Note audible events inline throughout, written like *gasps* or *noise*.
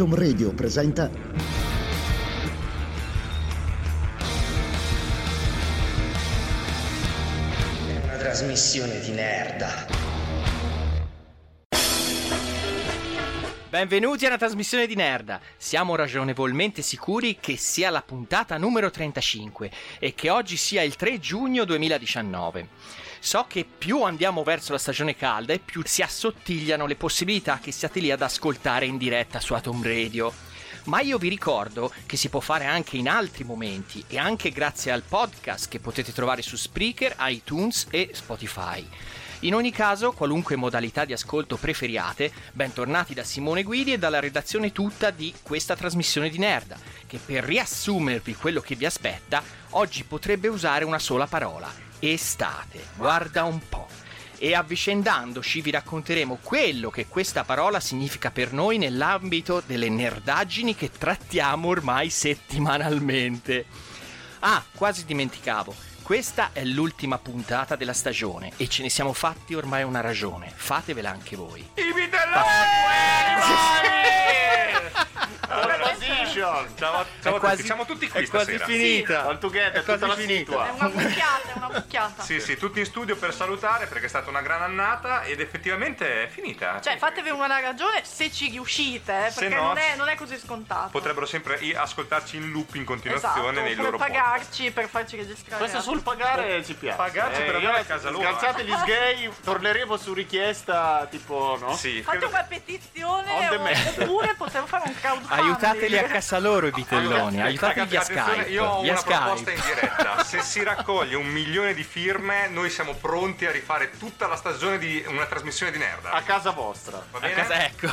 Atom Radio presenta una trasmissione di merda. Benvenuti a una trasmissione di Nerda. Siamo ragionevolmente sicuri che sia la puntata numero 35 e che oggi sia il 3 giugno 2019. So che più andiamo verso la stagione calda e più si assottigliano le possibilità che siate lì ad ascoltare in diretta su Atom Radio. Ma io vi ricordo che si può fare anche in altri momenti e anche grazie al podcast che potete trovare su Spreaker, iTunes e Spotify. In ogni caso, qualunque modalità di ascolto preferiate, bentornati da Simone Guidi e dalla redazione tutta di questa trasmissione di Nerda, che per riassumervi quello che vi aspetta, oggi potrebbe usare una sola parola, estate. Guarda un po'. E avvicendandoci vi racconteremo quello che questa parola significa per noi nell'ambito delle nerdaggini che trattiamo ormai settimanalmente. Ah, quasi dimenticavo. Questa è l'ultima puntata della stagione e ce ne siamo fatti ormai una ragione. Fatevela anche voi. I! Ciao, ciao a quasi- tutti, siamo tutti qui è quasi stasera. finita. All together, È quasi tutta la finita. È una mucchiata, è una mucchiata. Sì, sì, tutti in studio per salutare perché è stata una gran annata ed effettivamente è finita. Cioè, fatevi una ragione se ci riuscite, eh, perché no, non, è, non è così scontato. Potrebbero sempre ascoltarci in loop in continuazione esatto, nei loro podcast. pagarci per farci registrare. Questo sul pagare ci piace. Pagarci per io- andare a casa loro. Scansate gli sgay, torneremo su richiesta, tipo, no? Sì, Fate una petizione On o- demand. oppure potremmo fare un crowdfunding. Aiutateli a casa loro i vitelloni, aiutateli via Skype. io ho via una proposta Skype. in diretta. Se si raccoglie un milione di firme, noi siamo pronti a rifare tutta la stagione di una trasmissione di Nerda. A casa vostra. Va A bene? casa, ecco.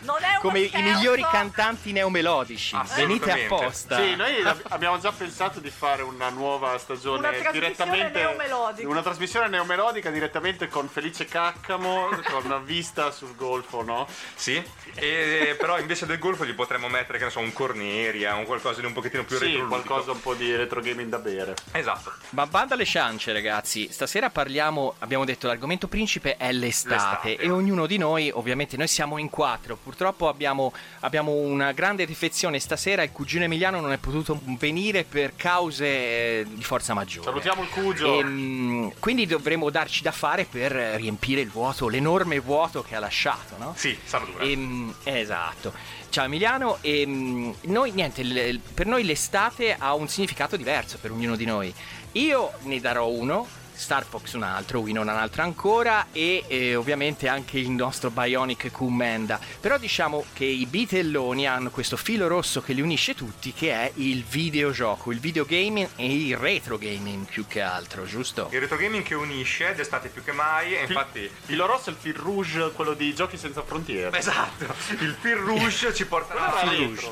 Non è Come i scherzo. migliori cantanti neomelodici. Venite apposta. Sì, noi ab- abbiamo già pensato di fare una nuova stagione Una trasmissione direttamente neomelodica. una trasmissione neomelodica direttamente con Felice Caccamo con una vista sul golfo, no? Sì, e, però invece del golfo gli potremmo mettere, che ne so, un corneria, un qualcosa di un pochettino più Sì, qualcosa un po' di retro gaming da bere. Esatto. Ma banda alle ciance, ragazzi. Stasera parliamo, abbiamo detto, l'argomento principe è l'estate. L'estate. E ognuno di noi, ovviamente, noi siamo in quattro. Purtroppo abbiamo, abbiamo una grande defezione stasera. Il cugino Emiliano non è potuto venire per cause eh, di forza maggiore. Salutiamo il Cugio. Ehm, quindi dovremo darci da fare per riempire il vuoto, l'enorme vuoto che ha lasciato, no? Sì, salutura. Ehm, esatto. Ciao Emiliano, ehm, noi niente, l- per noi l'estate ha un significato diverso per ognuno di noi. Io ne darò uno, Star Fox un altro, Winona un altro ancora e eh, ovviamente anche il nostro Bionic Kumenda. Però diciamo che i bitelloni hanno questo filo rosso che li unisce tutti che è il videogioco, il videogaming e il retro gaming più che altro, giusto? Il retro gaming che unisce d'estate più che mai, e infatti. Filo rosso è il fil rouge, quello di Giochi senza frontiere. Esatto, *laughs* il fil rouge ci porterà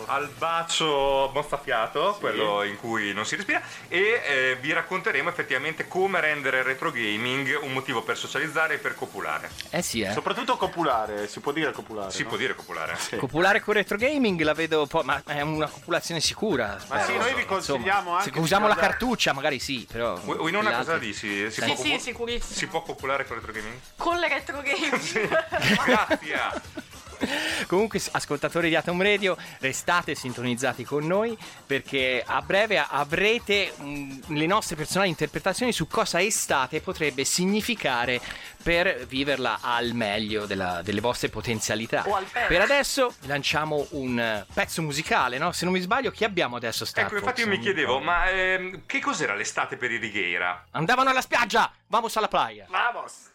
al, bacio mozzafiato, quello in cui non si respira, e eh, vi racconteremo effettivamente come rendere il retro gaming un motivo per socializzare e per copulare. Eh sì, eh. Soprattutto copulare, si può dire copulare. Si no? può dire copulare? Sì. Copulare con retro gaming la vedo un po', ma è una copulazione sicura. Ma sì, spero. noi vi consigliamo Insomma, anche Se usiamo di la cartuccia, magari sì, però. Wi- Winona gli cosa dici? Si, Sì, può sì, copu- sicurissimo. si può copulare con il retro gaming? Con le retro game. *laughs* Grazie! *laughs* Comunque, ascoltatori di Atom Radio, restate sintonizzati con noi perché a breve avrete mm, le nostre personali interpretazioni su cosa estate potrebbe significare per viverla al meglio della- delle vostre potenzialità. Per adesso lanciamo un pezzo musicale, no? Se non mi sbaglio, chi abbiamo adesso Star Ecco, infatti io mi chiedevo, ma ehm, che cos'era l'estate per i Righeira? Andavano alla spiaggia! Vamos alla playa! Vamos!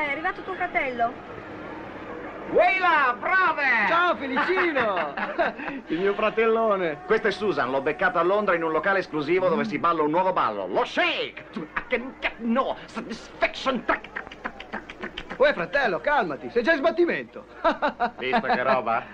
C'è, è arrivato tuo fratello. Ciao Felicino! *laughs* Il mio fratellone. Questo è Susan, l'ho beccato a Londra in un locale esclusivo dove si balla un nuovo ballo, lo shake! No, satisfaction Uè fratello, calmati, sei già in sbattimento. *laughs* Visto che roba?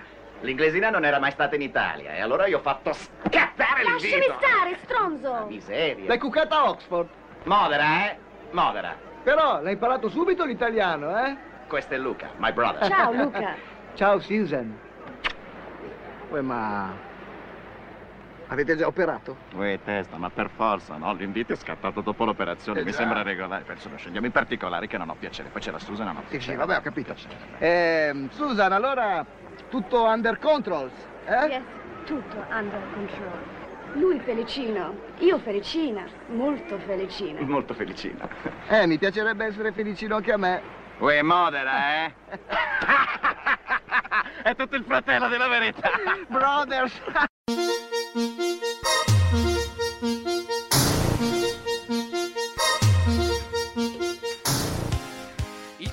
L'inglesina non era mai stata in Italia e allora io ho fatto scattare Lasciami l'invito. stare, stronzo! Miseria. L'hai cuccata a Oxford. Modera, eh? Modera. Però l'hai imparato subito l'italiano, eh? Questo è Luca, my brother. Ciao Luca. *laughs* Ciao Susan. Uè ma... Avete già operato? Uè, testa, ma per forza, no? L'invito è scattato dopo l'operazione, Eh, mi già. sembra regolare. Penso lo scegliamo in particolare che non ho piacere. Poi c'è la Susan, non ho Sì, piacere. sì, vabbè, ho capito. Ehm, Susan, allora tutto under controls, eh? Yes, tutto under control. Lui felicino, io felicina, molto felicina. Molto felicino. Eh, mi piacerebbe essere felicino anche a me. Uè, modera, eh? *laughs* è tutto il fratello della verità. Brothers!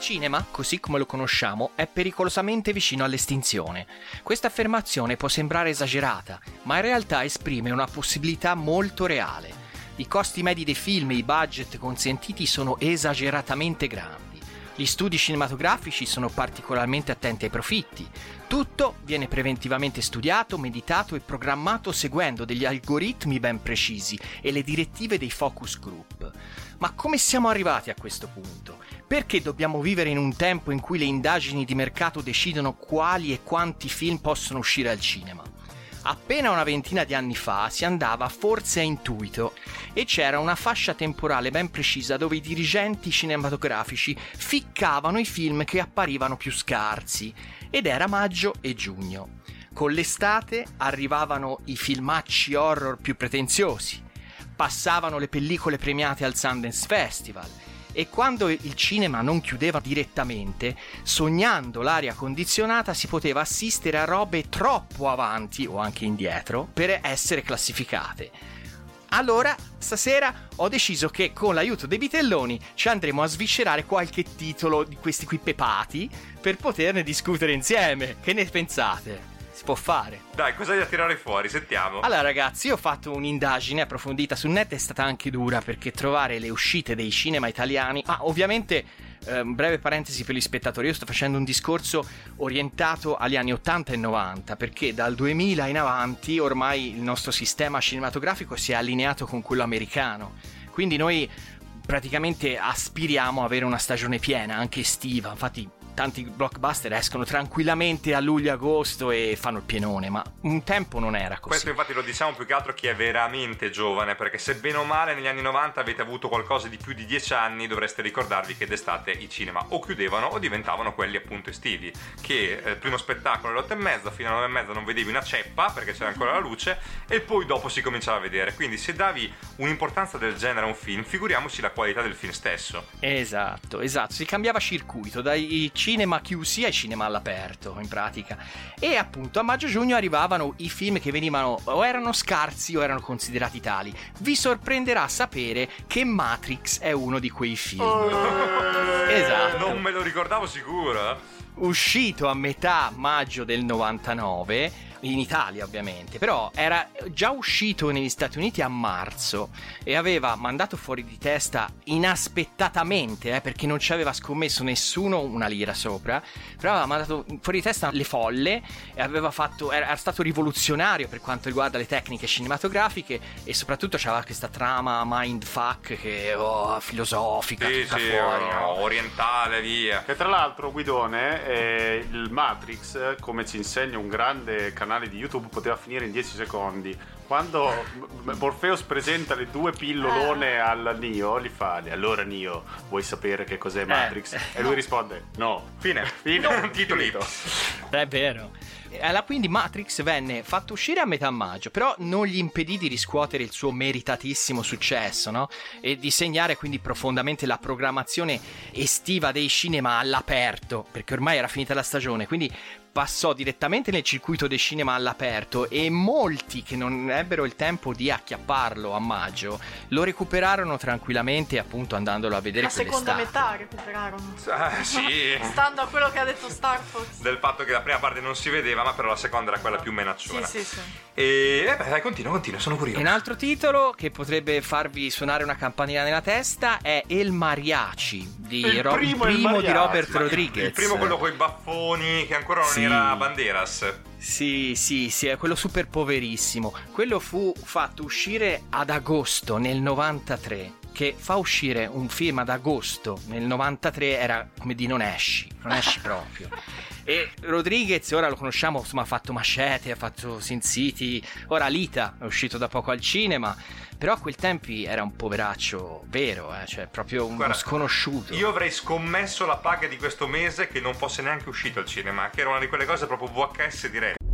Cinema, così come lo conosciamo, è pericolosamente vicino all'estinzione. Questa affermazione può sembrare esagerata, ma in realtà esprime una possibilità molto reale. I costi medi dei film e i budget consentiti sono esageratamente grandi. Gli studi cinematografici sono particolarmente attenti ai profitti. Tutto viene preventivamente studiato, meditato e programmato seguendo degli algoritmi ben precisi e le direttive dei focus group. Ma come siamo arrivati a questo punto? Perché dobbiamo vivere in un tempo in cui le indagini di mercato decidono quali e quanti film possono uscire al cinema? Appena una ventina di anni fa si andava forse a intuito e c'era una fascia temporale ben precisa dove i dirigenti cinematografici ficcavano i film che apparivano più scarsi ed era maggio e giugno. Con l'estate arrivavano i filmacci horror più pretenziosi, passavano le pellicole premiate al Sundance Festival e quando il cinema non chiudeva direttamente, sognando l'aria condizionata si poteva assistere a robe troppo avanti o anche indietro per essere classificate. Allora, stasera ho deciso che con l'aiuto dei bitelloni ci andremo a sviscerare qualche titolo di questi qui pepati per poterne discutere insieme. Che ne pensate? Può fare. Dai, cosa hai da tirare fuori? Sentiamo. Allora ragazzi, io ho fatto un'indagine approfondita sul net, è stata anche dura perché trovare le uscite dei cinema italiani... Ah, ovviamente, eh, breve parentesi per gli spettatori, io sto facendo un discorso orientato agli anni 80 e 90 perché dal 2000 in avanti ormai il nostro sistema cinematografico si è allineato con quello americano. Quindi noi praticamente aspiriamo a avere una stagione piena, anche estiva, infatti tanti blockbuster escono tranquillamente a luglio-agosto e fanno il pienone, ma un tempo non era così. Questo infatti lo diciamo più che altro chi è veramente giovane, perché se bene o male negli anni 90 avete avuto qualcosa di più di 10 anni, dovreste ricordarvi che d'estate i cinema o chiudevano o diventavano quelli appunto estivi, che eh, il primo spettacolo alle 8 e mezza, fino alle 9 e mezza non vedevi una ceppa perché c'era ancora la luce e poi dopo si cominciava a vedere. Quindi se davi un'importanza del genere a un film, figuriamoci la qualità del film stesso. Esatto, esatto, si cambiava circuito dai cinema chiusi ai cinema all'aperto in pratica e appunto a maggio-giugno arrivavano i film che venivano o erano scarsi o erano considerati tali. Vi sorprenderà sapere che Matrix è uno di quei film. *laughs* Esatto. Non me lo ricordavo sicuro. uscito a metà maggio del 99 in Italia ovviamente, però era già uscito negli Stati Uniti a marzo e aveva mandato fuori di testa inaspettatamente, eh, perché non ci aveva scommesso nessuno una lira sopra, però aveva mandato fuori di testa le folle e aveva fatto, era, era stato rivoluzionario per quanto riguarda le tecniche cinematografiche e soprattutto c'aveva questa trama mindfuck che oh, filosofica, Sì, tutta sì, fuori, no, no? orientale, via. Che tra l'altro, Guidone, eh, il Matrix, come ci insegna un grande canale canali di YouTube poteva finire in 10 secondi. Quando Morpheus presenta le due pillolone al Neo, li fa: Allora, Neo, vuoi sapere che cos'è Matrix? e lui risponde: No. Fine. *laughs* Fine. Titoli. Finito. È vero. Alla quindi Matrix venne fatto uscire a metà maggio, però non gli impedì di riscuotere il suo meritatissimo successo, no? E di segnare quindi profondamente la programmazione estiva dei cinema all'aperto, perché ormai era finita la stagione, quindi passò direttamente nel circuito dei cinema all'aperto e molti che non ebbero il tempo di acchiapparlo a maggio lo recuperarono tranquillamente appunto andandolo a vedere La seconda metà recuperarono. Ah, sì. *laughs* Stando a quello che ha detto Star Fox. Del fatto che la prima parte non si vedeva, ma però la seconda era quella più Sì, menacciona. sì, sì. E eh beh, dai, continua, continua, sono curioso. un altro titolo che potrebbe farvi suonare una campanella nella testa è El Mariachi di Il Ro- primo El di Mariachi. Robert Ma il- Rodriguez. Il primo quello con i baffoni che ancora non Sì. Era Banderas. Sì, sì, sì, è quello super poverissimo. Quello fu fatto uscire ad agosto nel 93. Che fa uscire un film ad agosto nel 93 era come di non esci, non esci *laughs* proprio. E Rodriguez, ora lo conosciamo, insomma, ha fatto Machete, ha fatto Sin City, ora Lita è uscito da poco al cinema, però a quel tempi era un poveraccio vero, eh, cioè proprio uno Guarda, sconosciuto. Io avrei scommesso la paga di questo mese che non fosse neanche uscito al cinema, che era una di quelle cose proprio VHS dirette.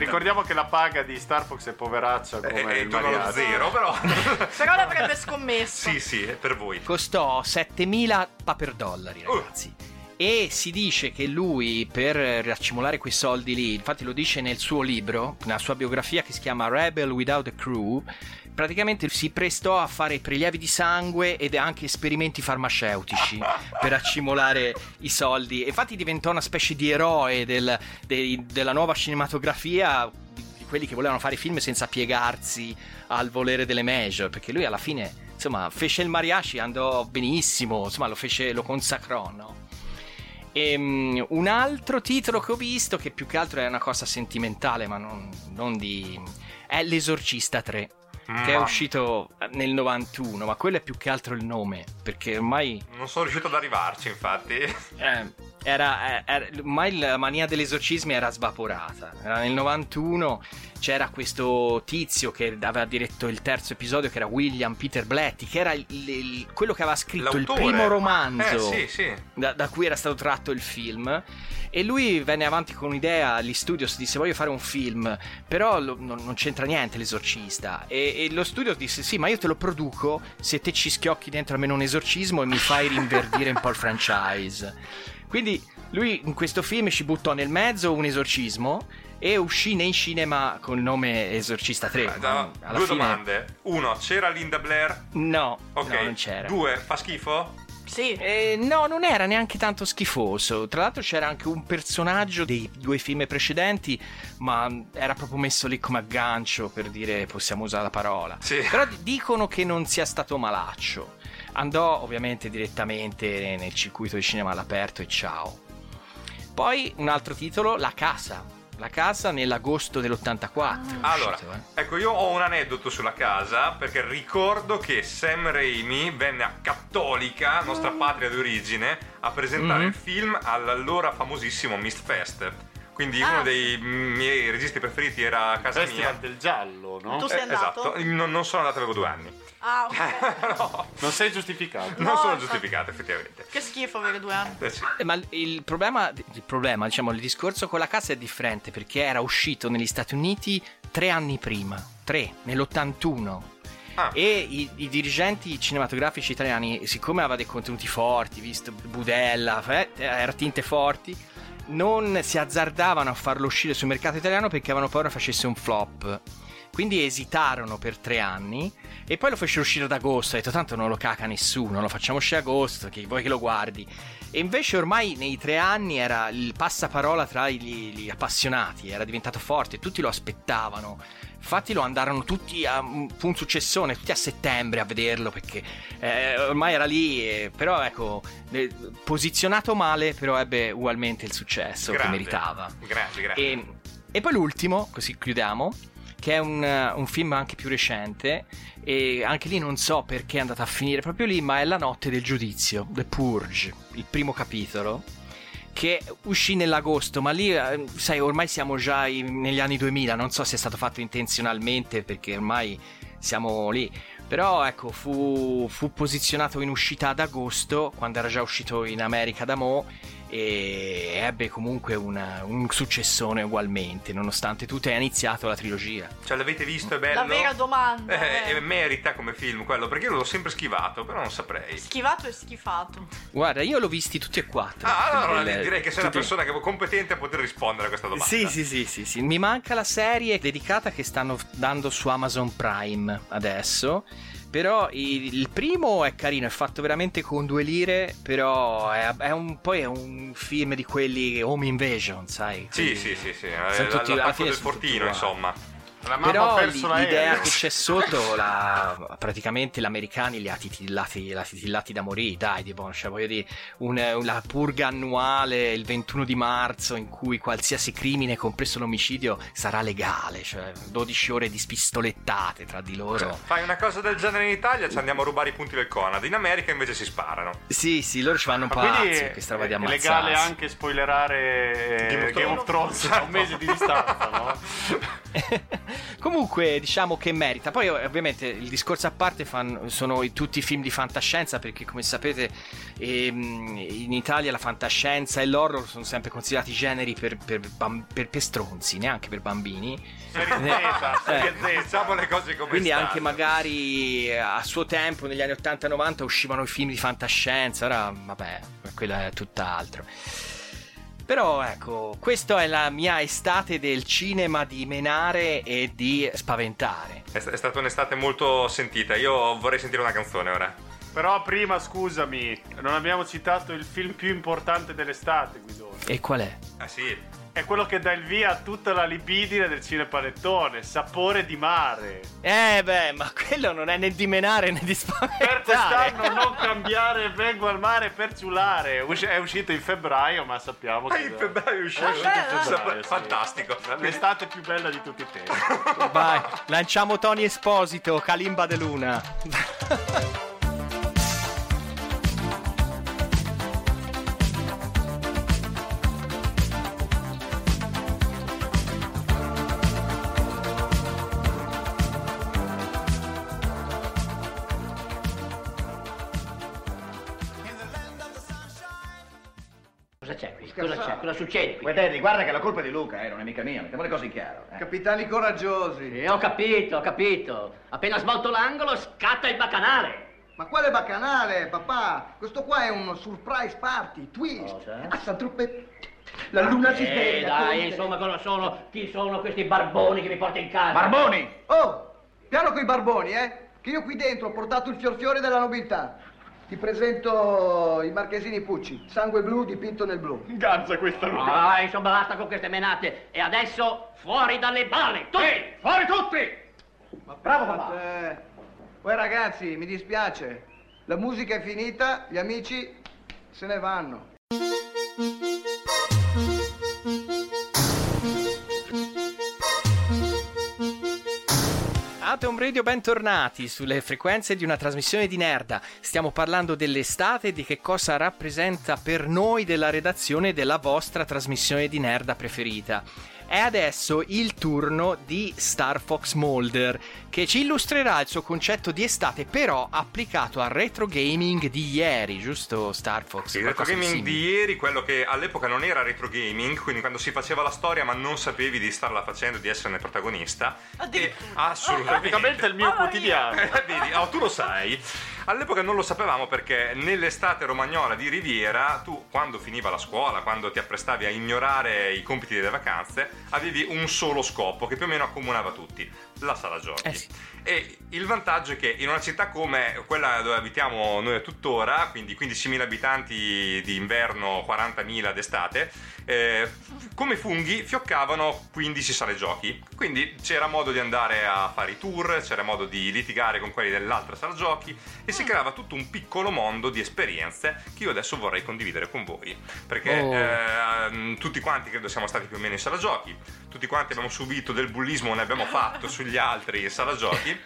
Ricordiamo che la paga di Star Fox è poveraccia come È il intorno allo mariachi. zero, però. *laughs* Però l'avrebbe scommesso. sì, sì, è per voi. Costò 7000 paper dollari, ragazzi. E si dice che lui, per raccimolare quei soldi lì, infatti lo dice nel suo libro, nella sua biografia che si chiama Rebel Without a Crew, praticamente si prestò a fare prelievi di sangue ed anche esperimenti farmaceutici per accumulare i soldi. E infatti diventò una specie di eroe del- dei- della nuova cinematografia, di, quelli che volevano fare film senza piegarsi al volere delle major, perché lui alla fine, insomma, fece il mariachi, andò benissimo, insomma, lo fece, lo consacrò, no? Ehm, un altro titolo che ho visto, che più che altro è una cosa sentimentale, ma non, non di... è L'Esorcista 3. Che è Ma- uscito nel 91, ma quello è più che altro il nome, perché ormai Non sono riuscito ad arrivarci, infatti. eh, era, eh, era- ormai la mania degli esorcismi era svaporata. Era nel 91 c'era questo tizio che aveva diretto il terzo episodio, che era William Peter Blatty, che era il- il- quello che aveva scritto il L'autore. primo romanzo Eh, sì, sì. da, da cui era stato tratto il film. E lui venne avanti con un'idea agli studios, disse voglio fare un film, però lo- non, non c'entra niente l'esorcista. E, e lo studio disse sì, ma io te lo produco se te ci schiocchi dentro almeno un esorcismo e mi fai rinverdire un po' il franchise. Quindi lui in questo film ci buttò nel mezzo un esorcismo e uscì nei cinema col nome Esorcista 3. Ah, no, Alla Due fine- domande. Uno, c'era Linda Blair? No, Ok. no, non c'era. Due, fa schifo? Sì. Eh, no, non era neanche tanto schifoso. Tra l'altro c'era anche un personaggio dei due film precedenti, ma era proprio messo lì come aggancio per dire possiamo usare la parola. Sì. Però d- dicono che non sia stato malaccio. Andò ovviamente direttamente nel circuito di cinema all'aperto e ciao. Poi un altro titolo, La Casa. La Casa nell'agosto dell'84. è Allora, uscito, eh. ecco, io ho un aneddoto sulla casa perché ricordo che Sam Raimi venne a Cattolica, nostra patria d'origine, a presentare Mhm. il film all'allora famosissimo Mist Fest. Quindi Ah. uno dei miei registi preferiti era a casa Festival mia. del giallo, no? Tu sei Eh, andato? esatto, non, non sono andato, avevo due anni. Ah, ok. *laughs* no, Non sei giustificato. non No, sono infatti. giustificato, effettivamente. che schifo avere due anni. Eh sì. Eh, Ma il problema, il problema, diciamo, il discorso con la casa è differente perché era uscito negli Stati Uniti tre anni prima, tre, nell'81. Ah. E i, i dirigenti cinematografici italiani, siccome aveva dei contenuti forti, visto Budella, eh, era tinte forti, non si azzardavano a farlo uscire sul mercato italiano perché avevano paura facesse un flop. Quindi esitarono per tre anni e poi lo fecero uscire ad agosto. Ha detto tanto non lo caca nessuno, lo facciamo uscire ad agosto, che vuoi che lo guardi. E invece ormai nei tre anni era il passaparola tra gli, gli appassionati, era diventato forte, tutti lo aspettavano. Infatti lo andarono tutti a un, fu un successone, tutti a settembre a vederlo perché eh, ormai era lì, eh, però ecco, eh, posizionato male, però ebbe ugualmente il successo Grande. che meritava. Grazie, grazie. E, e poi l'ultimo, così chiudiamo, che è un, un film anche più recente e anche lì non so perché è andata a finire proprio lì, ma è La notte del giudizio, The Purge, il primo capitolo che uscì nell'agosto, ma lì, eh, sai, ormai siamo già in- negli anni 2000, non so se è stato fatto intenzionalmente perché ormai siamo lì. Però ecco, fu, fu posizionato in uscita ad agosto, quando era già uscito in America da Mo, e ebbe comunque una- un successone ugualmente, nonostante tutto è iniziato la trilogia. Cioè, l'avete visto? È bello? La vera domanda. Eh, eh. e merita come film quello, perché io l'ho sempre schivato, però non saprei. Schivato e schifato. Guarda, io l'ho visti tutti e quattro. Ah, allora Il- direi che sei una tutti- persona che è competente a poter rispondere a questa domanda. Sì, sì, sì, sì, sì. Mi manca la serie dedicata che stanno dando su Amazon Prime adesso. Però il, il primo è carino, è fatto veramente con due lire, però è, è un, poi è un film di quelli home invasion, sai? Sì, Quindi sì, sì, sì. sono Eh, tutti- alla l'attacco fine del fortino, insomma. La mamma ha Però perso l- l'idea che c'è sotto, la- praticamente gli americani li ha titillati, li ha titillati da morire, dai, tipo, cioè, voglio dire, un- la purga annuale il 21 di marzo in cui qualsiasi crimine, compreso l'omicidio, sarà legale, cioè 12 ore di spistolettate tra di loro. Cioè, fai una cosa del genere in Italia, ci andiamo a rubare i punti del Conad. In America invece si sparano. Sì, sì, loro ci vanno un po' questa roba di è legale anche spoilerare Game of Game of Thrones a un mese di distanza, no? *laughs* Comunque, diciamo che merita. Poi, ovviamente, il discorso a parte fan- sono tutti i film di fantascienza, perché, come sapete, ehm, in Italia la fantascienza e l'horror sono sempre considerati generi per, per per- per stronzi, neanche per bambini. Serie Z, serie Z. Diciamo le cose come Quindi stanno. anche magari eh, a suo tempo, negli anni 80-90, uscivano i film di fantascienza, ora vabbè, quello è tutt'altro. Però ecco, questa è la mia estate del cinema di menare e di spaventare. È, è stata un'estate molto sentita. Io vorrei sentire una canzone ora. Però prima, scusami, non abbiamo citato il film più importante dell'estate, Guidone. E qual è? Ah sì. È quello che dà il via a tutta la libidine del cinepanettone, Sapore di mare. Eh beh, ma quello non è né di menare né di Per spaventare. quest'anno non cambiare, vengo al mare per ciulare. Usci- È uscito in febbraio, ma sappiamo Ah, che... in febbraio è uscito. È uscito in Ah, febbraio, sì. Fantastico. L'estate più bella di tutti i tempi. Vai, lanciamo Tony Esposito, Kalimba de Luna. Cosa c'è? Cosa succede qui? Guarda, guarda che la colpa è di Luca, eh, non è mica mia, mettiamo le cose in chiaro. eh. Capitani coraggiosi. Eh, ho capito, ho capito. Appena svolto l'angolo, scatta il bacanale. Ma quale bacanale, papà? Questo qua è uno surprise party, twist. Cosa? A San Truppe. La luna si Eh, sveglia. dai, Conte. insomma, cosa sono? Chi sono questi barboni che mi porta in casa? Barboni! Oh, piano coi barboni, eh? Che io qui dentro ho portato il fior fiore della nobiltà. Ti presento i marchesini Pucci, sangue blu dipinto nel blu. Ganza questa Ah, insomma, basta con queste menate. E adesso, fuori dalle bale! Tutti! Fuori tutti! Bravo papà. Eh, poi ragazzi, mi dispiace. La musica è finita, gli amici se ne vanno. Atom Radio, bentornati sulle frequenze di una trasmissione di Nerda. Stiamo parlando dell'estate e di che cosa rappresenta per noi della redazione della vostra trasmissione di Nerda preferita. È adesso il turno di Star Fox Molder, che ci illustrerà il suo concetto di estate, però applicato al retro gaming di ieri, giusto Star Fox? Il retro gaming di ieri, quello che all'epoca non era retro gaming, quindi quando si faceva la storia ma non sapevi di starla facendo, di esserne protagonista. E assolutamente. Praticamente è il mio *laughs* quotidiano. *laughs* Vedi, oh, tu lo sai. All'epoca non lo sapevamo perché nell'estate romagnola di Riviera tu quando finiva la scuola, quando ti apprestavi a ignorare i compiti delle vacanze, avevi un solo scopo che più o meno accomunava tutti, la sala giochi. Eh sì. E il vantaggio è che in una città come quella dove abitiamo noi tuttora, quindi 15.000 abitanti di inverno, 40.000 d'estate, eh, come funghi fioccavano 15 sale giochi. Quindi c'era modo di andare a fare i tour, c'era modo di litigare con quelli dell'altra sala giochi e si creava tutto un piccolo mondo di esperienze che io adesso vorrei condividere con voi. Perché Oh. eh, tutti quanti credo siamo stati più o meno in sala giochi, tutti quanti abbiamo subito del bullismo, ne abbiamo fatto sugli altri sala giochi.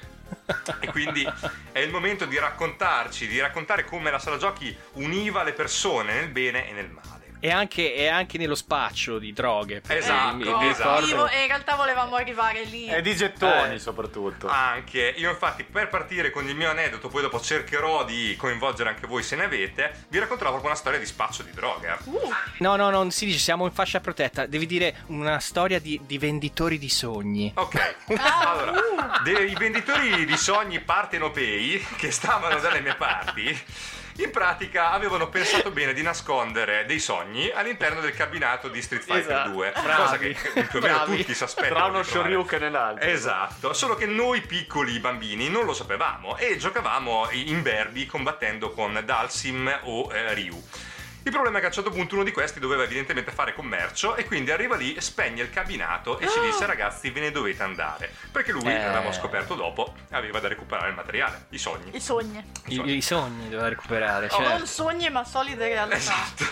E quindi è il momento di raccontarci, di raccontare come la sala giochi univa le persone nel bene e nel male. E anche, e anche nello spaccio di droghe. perché Esatto, mi- mi esatto. E in realtà volevamo arrivare lì. E di gettoni Eh. soprattutto. Anche io, infatti, per partire con il mio aneddoto, poi dopo cercherò di coinvolgere anche voi se ne avete. Vi racconterò proprio una storia di spaccio di droga. No, no, non si dice siamo in fascia protetta. Devi dire una storia di, di venditori di sogni. Ok, *laughs* allora, dei venditori di sogni partenopei che stavano dalle mie parti. In pratica avevano pensato bene di nascondere dei sogni all'interno del cabinato di Street Fighter Esatto. 2, Bravi. cosa che più o meno Bravi. tutti si aspettano. Tra uno. Shoryuken e l'altro. Esatto, solo che noi piccoli bambini non lo sapevamo e giocavamo in verdi combattendo con Dalsim o eh, Ryu. Il problema è che a un certo punto uno di questi doveva evidentemente fare commercio e quindi arriva lì, spegne il cabinato e ci disse ragazzi ve ne dovete andare. Perché lui, Eh. l'avevamo scoperto dopo, aveva da recuperare il materiale, i sogni. I sogni. I, i sogni doveva recuperare. Non Certo. sogni, ma solide realtà. Esatto.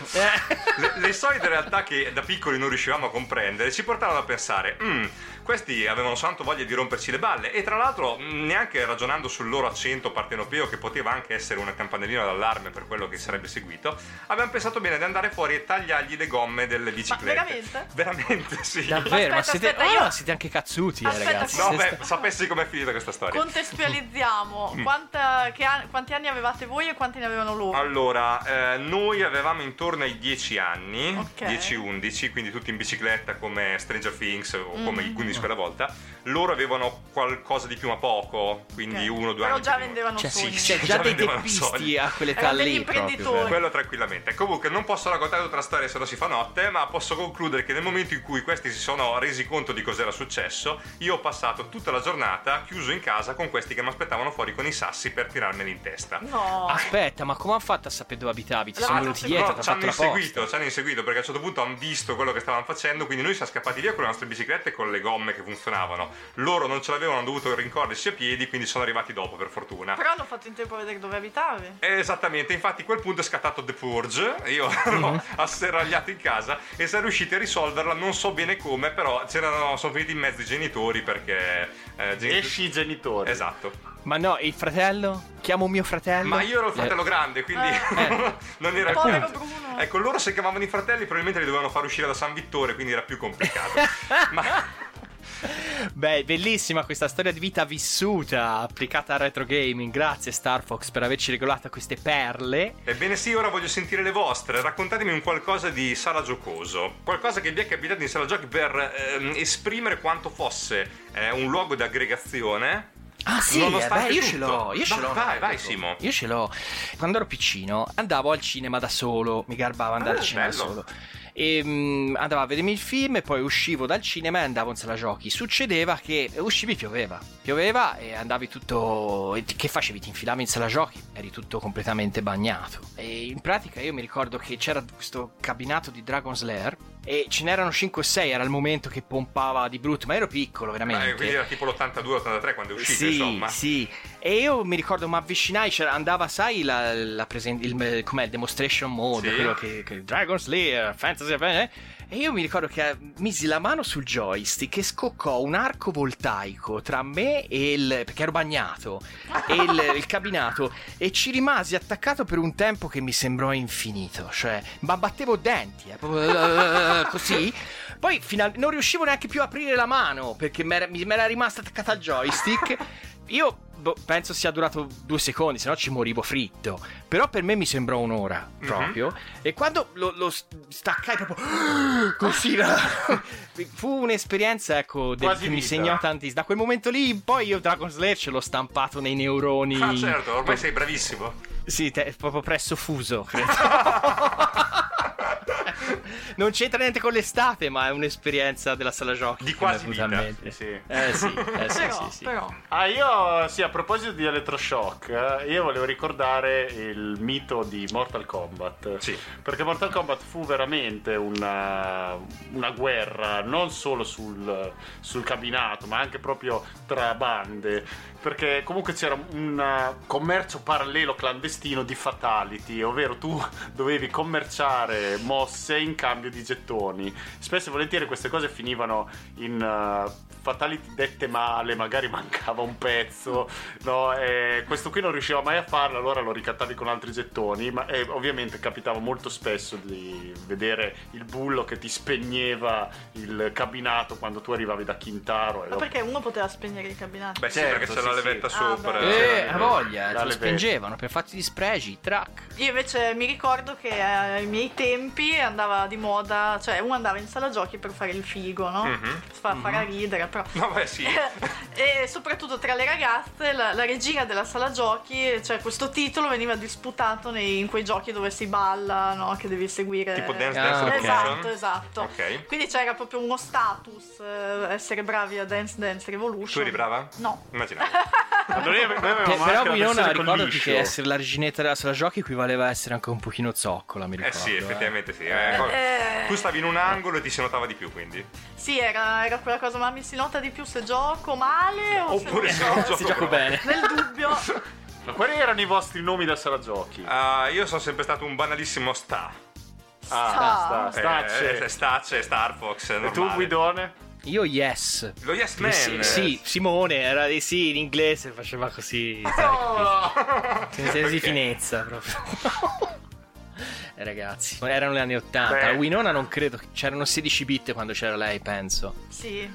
Le, le solite realtà che da piccoli non riuscivamo a comprendere ci portavano a pensare, "Mm, questi avevano santo voglia di romperci le balle e tra l'altro mm, neanche ragionando sul loro accento partenopeo che poteva anche essere una campanellina d'allarme per quello che sarebbe seguito, avevamo pensato bene di andare fuori e tagliargli le gomme delle biciclette. veramente? Veramente sì. Davvero, ma Aspetta, siete, aspetta, io- oh, siete anche cazzuti, eh, Aspetta, ragazzi. No, beh, sapessi com'è finita questa storia. Contestualizziamo. *laughs* Mm. Quanta- che an- quanti anni avevate voi e quanti ne avevano loro? Allora, eh, noi avevamo intorno ai 10 anni, Ok. 10-11, quindi tutti in bicicletta come Stranger Things o come Mm. i Goonies quella volta. Loro avevano qualcosa di più ma poco, quindi Ok. uno o due Però anni. già di noi. vendevano Cioè, sogni. sì, c'è già dei vendevano teppisti a quell'età lì. proprio, imprenditori. cioè. Quello tranquillamente. Comunque non posso raccontare tutta la storia se no si fa notte, ma posso concludere che nel momento in cui questi si sono resi conto di cos'era successo, io ho passato tutta la giornata chiuso in casa con questi che mi aspettavano fuori con i sassi per tirarmeli in testa. No. Aspetta, ma come hanno fatto a sapere dove abitavi? Ti No, sono no, venuti dietro, No, ci hanno fatto la posta. inseguito, ci hanno inseguito perché a un certo punto hanno visto quello che stavano facendo, quindi noi siamo scappati via con le nostre biciclette con le gomme che funzionavano. Loro non ce l'avevano, hanno dovuto rincorrersi a piedi, quindi sono arrivati dopo per fortuna. Però hanno fatto in tempo a vedere dove abitavi. Esattamente, infatti a quel punto è scattato The Purge, io *laughs* l'ho asserragliato in casa e siamo riusciti a risolverla, non so bene come, però c'erano, sono venuti in mezzo i genitori perché... eh, geni- Esci i genitori. Esatto. Ma no, il fratello? Chiamo mio fratello? Ma io ero il fratello Eh, grande, quindi Eh. *laughs* non era Povero più. Bruno. Ecco, loro se chiamavano i fratelli probabilmente li dovevano far uscire da San Vittore, quindi era più complicato. *laughs* Ma Beh, bellissima questa storia di vita vissuta, applicata al retro gaming. Grazie Star Fox per averci regolato queste perle. Ebbene sì, ora voglio sentire le vostre. Raccontatemi un qualcosa di sala giocoso. Qualcosa che vi è capitato in sala giochi per ehm, esprimere quanto fosse eh, un luogo di aggregazione. Ah sì, eh, beh, io tutto. ce l'ho, io ce Vai, l'ho. Vai, vai. Simo. Io ce l'ho. Quando ero piccino andavo al cinema da solo, mi garbava andare Ah, al cinema da bello. solo. E mm, andavo a vedermi il film e poi uscivo dal cinema e andavo in sala giochi. Succedeva che uscivi pioveva. Pioveva e andavi tutto. Che facevi? Ti infilavi in sala giochi, eri tutto completamente bagnato. E in pratica io mi ricordo che c'era questo cabinato di Dragon Slayer. E ce n'erano 5 o 6, era il momento che pompava di brutto, ma ero piccolo veramente. Eh, quindi era tipo l'82-83 quando è uscito, Sì, insomma. sì. E io mi ricordo, mi avvicinai, andava, sai, la, la presen- il, com'è, il demonstration mode, Sì. quello che, che Dragon Slayer, Fantasy, eh? E io mi ricordo che eh, misi la mano sul joystick e scoccò un arco voltaico tra me e il. perché ero bagnato. E il, *laughs* il cabinato. E ci rimasi attaccato per un tempo che mi sembrò infinito. Cioè, ma battevo denti, eh, proprio, eh, così. Poi final- non riuscivo neanche più a aprire la mano perché mi era rimasta attaccata al joystick. Io boh, penso sia durato due secondi, se no ci morivo fritto. Però per me mi sembrò un'ora Mhm. proprio. E quando lo, lo staccai proprio *gasps* così, *laughs* fu un'esperienza ecco, del- che mi segnò tanti. Da quel momento lì poi io Dragon Slayer ce l'ho stampato nei neuroni. Ah, certo, ormai sei bravissimo. Sì, te- proprio presso fuso, credo. *laughs* *laughs* non c'entra niente con l'estate, ma è un'esperienza della sala giochi. Di quasi vita. Sì. Eh sì, eh sì, però, sì, sì. però. Ah, io sì, a proposito di Electroshock, eh, io volevo ricordare il mito di Mortal Kombat. Sì. Perché Mortal Kombat fu veramente una, una guerra, non solo sul, sul cabinato, ma anche proprio tra bande. Perché comunque c'era un commercio parallelo clandestino di fatality, ovvero tu *laughs* dovevi commerciare mosse in cambio di gettoni. Spesso e volentieri queste cose finivano in uh, fatality dette male, magari *laughs* mancava un pezzo, no? E questo qui non riusciva mai a farlo, allora lo ricattavi con altri gettoni, ma e ovviamente capitava molto spesso di vedere il bullo che ti spegneva il cabinato quando tu arrivavi da Quintaro. e Ma perché uno poteva spegnere i cabinati? Beh, sì, Certo, perché c'è sì, la sì. levetta Ah, sopra. beh. Eh, a voglia, La lo levetta. spingevano per fatti di spregi, track. Io invece mi ricordo che ai miei tempi andava di moda, cioè uno andava in sala giochi per fare il figo, no? Mhm. Fa, farà ridere, però. No, beh, sì. *laughs* e soprattutto tra le ragazze la, la regina della sala giochi, cioè questo titolo veniva disputato nei- in quei giochi dove si balla, no? Che devi seguire. Tipo Dance Ah, Dance ok. Revolution. Esatto, esatto. Ok. Quindi c'era proprio uno status eh, essere bravi a Dance Dance Revolution. Tu eri brava? No. Immaginavo. *laughs* Però Winona ricordati che essere la reginetta della sala giochi equivaleva a essere anche un pochino zoccola, mi Eh ricordo. sì, effettivamente sì. Eh, Eh. Tu stavi in un angolo e ti si notava di più, quindi. Sì, era, era quella cosa, ma mi si nota di più se gioco male o Oppure se se non gioco Si gioco bene. Nel dubbio. Ma quali erano i vostri nomi da sala giochi? Ah, io sono sempre stato un banalissimo sta. Ah, sta, stacce. Eh, stacce, Star Fox. e tu normale. Guidone? Io yes. Lo Yes Man. Sì, sì, Simone era di sì, in inglese faceva così. sai, Oh. Senza di Ok. finezza proprio. *laughs* Eh, ragazzi, erano gli anni 80. Beh. Winona non credo. C'erano 16 bit quando c'era lei, penso. Sì.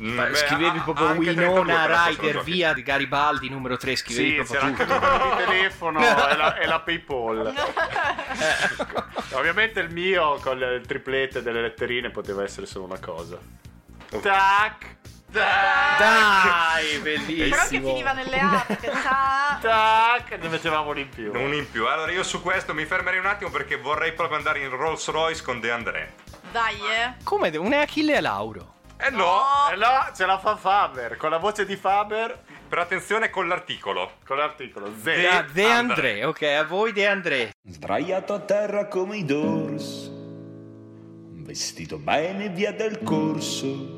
Mm, Ma beh, scrivevi a- proprio anche 32 Winona Rider via di Garibaldi numero 3. Scrivevi Sì, proprio c'era anche il tutto. numero di telefono *laughs* e la, e la Paypal. *laughs* Ovviamente il mio con le triplette delle letterine poteva essere solo una cosa. Tac! Tac! Dai, Però che bellissimo. finiva nelle A, perché sa... Tac! Ne mettevamo uno in più. Un in più. Allora io su questo mi fermerei un attimo perché vorrei proprio andare in Rolls Royce con De André. Dai, eh. Come? Un è Achille e Lauro. Eh no! E là ce la fa Faber, con la voce di Faber, Per attenzione con l'articolo. con l'articolo De, Z. De André, ok, a voi De André. Sdraiato a terra come i Doors, vestito bene via del corso,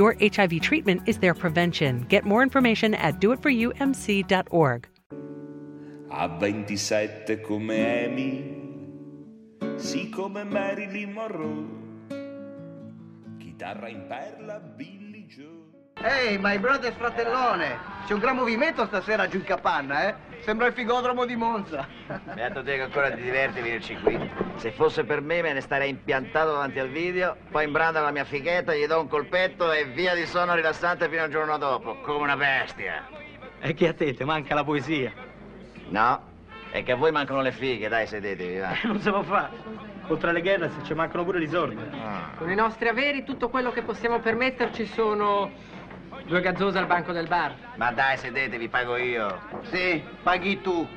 Your HIV treatment is their prevention. Get more information at doitforumc.org. A 27 come Amy, sì come Marilyn Monroe, chitarra in perla Billy Joe. Ehi, my brother fratellone, c'è un gran movimento stasera giù in capanna, eh? Sembra il figodromo di Monza. Beato te che ancora ti diverti a venirci qui. Se fosse per me me ne starei impiantato davanti al video, poi in branda la mia fighetta, gli do un colpetto e via di sonno rilassante fino al giorno dopo, come una bestia. E che a te, ti manca la poesia. No, è che a voi mancano le fighe, dai sedetevi, va. *laughs* Non si può fare. Oltre alle guerre se ci mancano pure i soldi. Con i nostri averi tutto quello che possiamo permetterci sono due gazzose al banco del bar. Ma dai sedetevi, pago io. Sì, paghi tu.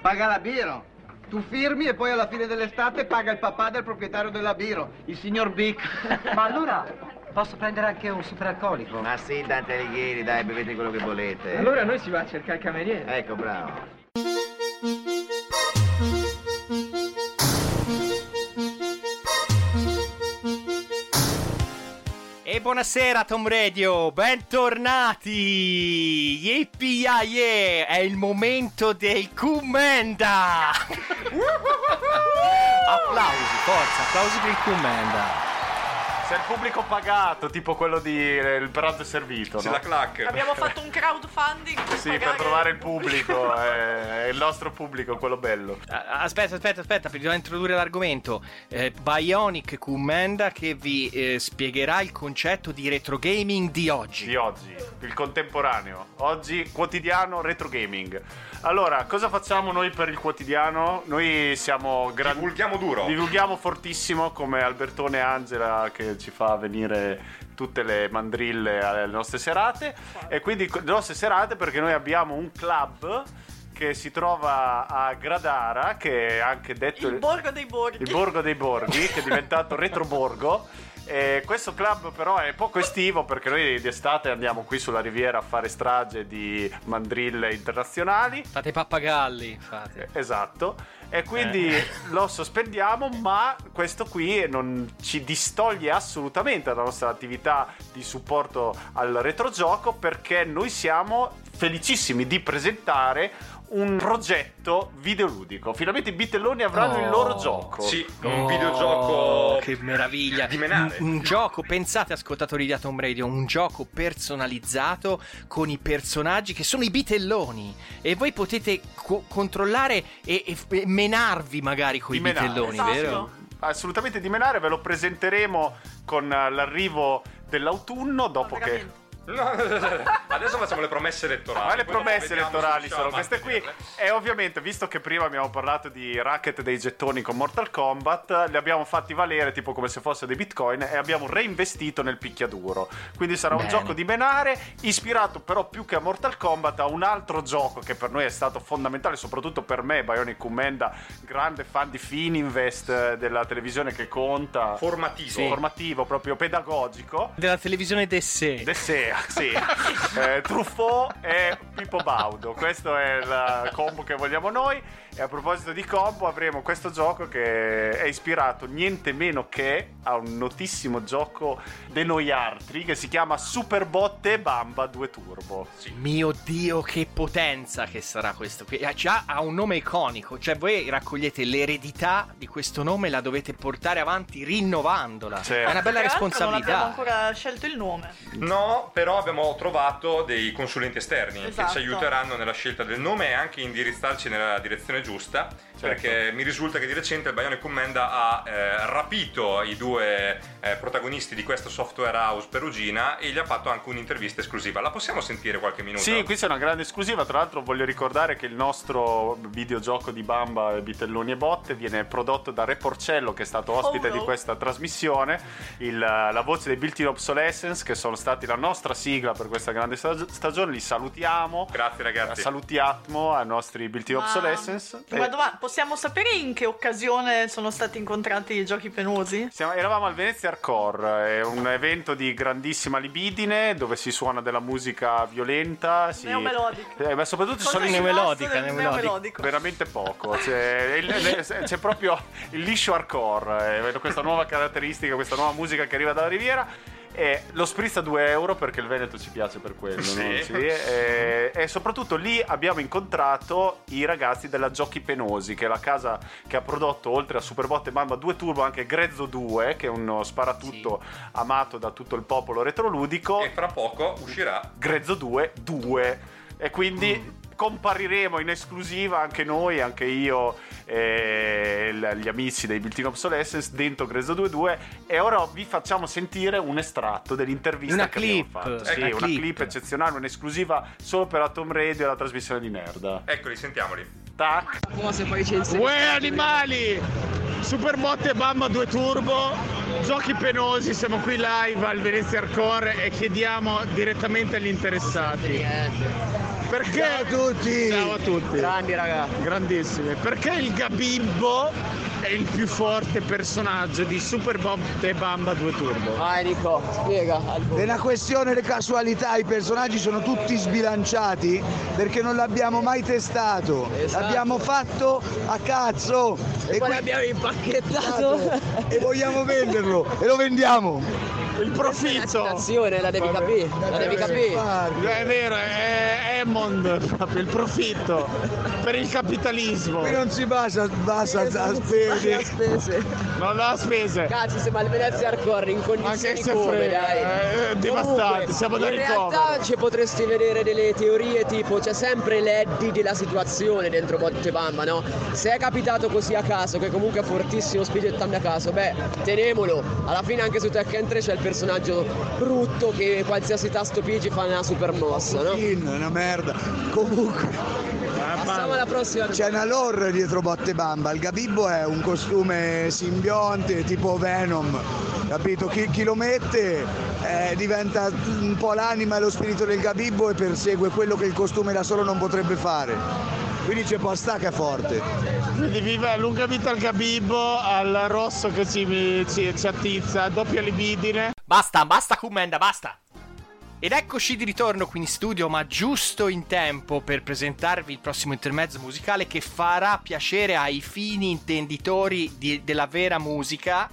Paga la Biro. Tu firmi e poi alla fine dell'estate paga il papà del proprietario della Biro, il signor Bic. *laughs* Ma allora posso prendere anche un superalcolico? Ma sì, Dante Alighieri, dai, bevete quello che volete. Allora noi si va a cercare il cameriere. Ecco, bravo. Buonasera Tom Radio, bentornati! Yippee yeah, È il momento del commenda! *laughs* applausi, forza, applausi per il commenda! C'è il pubblico pagato, tipo quello di eh, Il pranzo è servito. Sì, no? la clac. Abbiamo fatto un crowdfunding per Sì, per trovare il *laughs* pubblico, è, è il nostro pubblico, quello bello. Aspetta, aspetta, aspetta, bisogna introdurre l'argomento. Eh, Bionic Commenda che vi eh, spiegherà il concetto di retro gaming di oggi. Di oggi, il contemporaneo. Oggi quotidiano retro gaming. Allora, cosa facciamo noi per il quotidiano? Noi siamo grandi. Divulghiamo duro. Divulghiamo fortissimo come Albertone e Angela che ci fa venire tutte le mandrille alle nostre serate. E quindi le nostre serate perché noi abbiamo un club che si trova a Gradara, che è anche detto Il borgo dei borghi. il Borgo dei Borghi, che è diventato *laughs* Retroborgo. E questo club però è poco estivo perché noi d'estate andiamo qui sulla riviera a fare strage di mandrille internazionali. Fate i pappagalli, fate. Esatto. E quindi Eh. *laughs* lo sospendiamo, ma questo qui non ci distoglie assolutamente dalla nostra attività di supporto al retrogioco perché noi siamo felicissimi di presentare un progetto videoludico. Finalmente i bitelloni avranno il loro gioco. Sì, un Oh, videogioco Che meraviglia! di menare. Un, un gioco, pensate ascoltatori di Atom Radio, un gioco personalizzato con i personaggi che sono i bitelloni e voi potete co- controllare e, e- e menarvi magari con i Di menare. bitelloni, Esatto. vero? Assolutamente di menare, ve lo presenteremo con eh, l'arrivo dell'autunno dopo che... No, adesso facciamo le promesse elettorali. Ma le promesse elettorali sono queste qui. E ovviamente, visto che prima abbiamo parlato di racket dei gettoni con Mortal Kombat, li abbiamo fatti valere tipo come se fossero dei bitcoin e abbiamo reinvestito nel picchiaduro. Quindi sarà un Bene. gioco di menare, ispirato però più che a Mortal Kombat a un altro gioco che per noi è stato fondamentale, soprattutto per me, Bionic Commenda, grande fan di Fininvest, eh, della televisione che conta. Formativo. Sì, formativo, proprio pedagogico. Della televisione d'essè. Dessea, sì. eh, Truffaut e Pippo Baudo. Questo è il combo che vogliamo noi. E a proposito di combo, avremo questo gioco che è ispirato niente meno che a un notissimo gioco di noi altri che si chiama Superbotte Bamba 2 Turbo. Mio dio, che potenza che sarà questo qui. Eh, Già ha un nome iconico, cioè voi raccogliete l'eredità di questo nome e la dovete portare avanti rinnovandola. È una bella l'altro Non abbiamo responsabilità. ancora scelto il nome. No, però abbiamo trovato dei consulenti esterni che Esatto. ci aiuteranno nella scelta del nome e anche indirizzarci nella direzione giusta giusta. Perché mi risulta che di recente il Bionic Commenda ha eh, rapito i due eh, protagonisti di questo software house perugina e gli ha fatto anche un'intervista esclusiva. La possiamo sentire qualche minuto? Sì, qui c'è una grande esclusiva. Tra l'altro, voglio ricordare che il nostro videogioco di Bamba, Bitelloni e Botte viene prodotto da Re Porcello, che è stato ospite Oh, no. di questa trasmissione. Il- la voce dei Built-in Obsolescence, che sono stati la nostra sigla per questa grande stag- stagione. Li salutiamo. Grazie, ragazzi. Salutiamo ai nostri Built-in Ma- Obsolescence. Prima Eh, domanda, possiamo sapere in che occasione sono stati incontrati i giochi penosi? Siamo- eravamo al Venezia Hardcore, è un evento di grandissima libidine dove si suona della musica violenta. Si... Neomelodica. Eh, ma soprattutto Cosa sono del neomelodico? Veramente poco. C'è, c'è proprio il liscio hardcore. eh, questa nuova caratteristica, questa nuova musica che arriva dalla riviera. E lo spritz a 2 euro perché il Veneto ci piace per quello. Sì. no? Sì, e, e soprattutto lì abbiamo incontrato i ragazzi della Giochi Penosi, che è la casa che ha prodotto oltre a Superbot e Mamba 2 Turbo anche Grezzo 2, che è uno sparatutto amato da tutto il popolo retroludico. E fra poco uscirà Grezzo 2 2. E quindi compariremo in esclusiva anche noi, anche io e gli amici dei Built-in Obsolescence dentro Grezzo 2.2 e ora vi facciamo sentire un estratto dell'intervista Una che abbiamo clip, fatto. Sì, una una clip. clip. eccezionale, un'esclusiva solo per Atom Radio e la trasmissione di Nerda. Eccoli, sentiamoli. Tac. Uè animali! Superbotte Bamba 2 Turbo, giochi penosi, siamo qui live al Venezia Hardcore e chiediamo direttamente agli interessati. Perché... Ciao a tutti! Ciao a tutti! Grandi ragazzi! Grandissimi! Perché il Gabibbo è il più forte personaggio di Superbotte Bamba 2 Turbo? Vai Nico, spiega. È una questione di casualità, i personaggi sono tutti sbilanciati perché non l'abbiamo mai testato. L'abbiamo fatto a cazzo. E, poi l'abbiamo impacchettato. E vogliamo venderlo e lo vendiamo. il profitto. L'azione la devi capire, la devi capire. È vero, è Hammond proprio il profitto per il capitalismo. Qui non si basa, basa a spese. a spese. Non ha spese. Cazzo, siamo al Venezia Hardcore in condizioni come, frega, dai. eh, devastanti, Comunque, siamo da In ricovero. realtà ci potresti vedere delle teorie tipo c'è sempre l'Eddie della situazione dentro Montebamba, no? Se è capitato così a caso, che comunque è fortissimo spighettando a caso, beh, tenemolo. Alla fine anche su Tekken 3 c'è il personaggio brutto che qualsiasi tasto PG fa una super mossa, no? È una merda. Comunque. Passiamo alla prossima. C'è una lore dietro Botte Bamba. Il Gabibbo è un costume simbionte tipo Venom. Capito? Chi, chi lo mette eh, diventa un po' l'anima e lo spirito del Gabibbo e persegue quello che il costume da solo non potrebbe fare. Quindi c'è po' sta che è forte. Quindi viva lunga vita al Gabibbo, al rosso che ci, ci, ci attizza, doppia libidine. Basta, basta commenda, basta. Ed eccoci di ritorno qui in studio, ma giusto in tempo per presentarvi il prossimo intermezzo musicale che farà piacere ai fini intenditori di- della vera musica,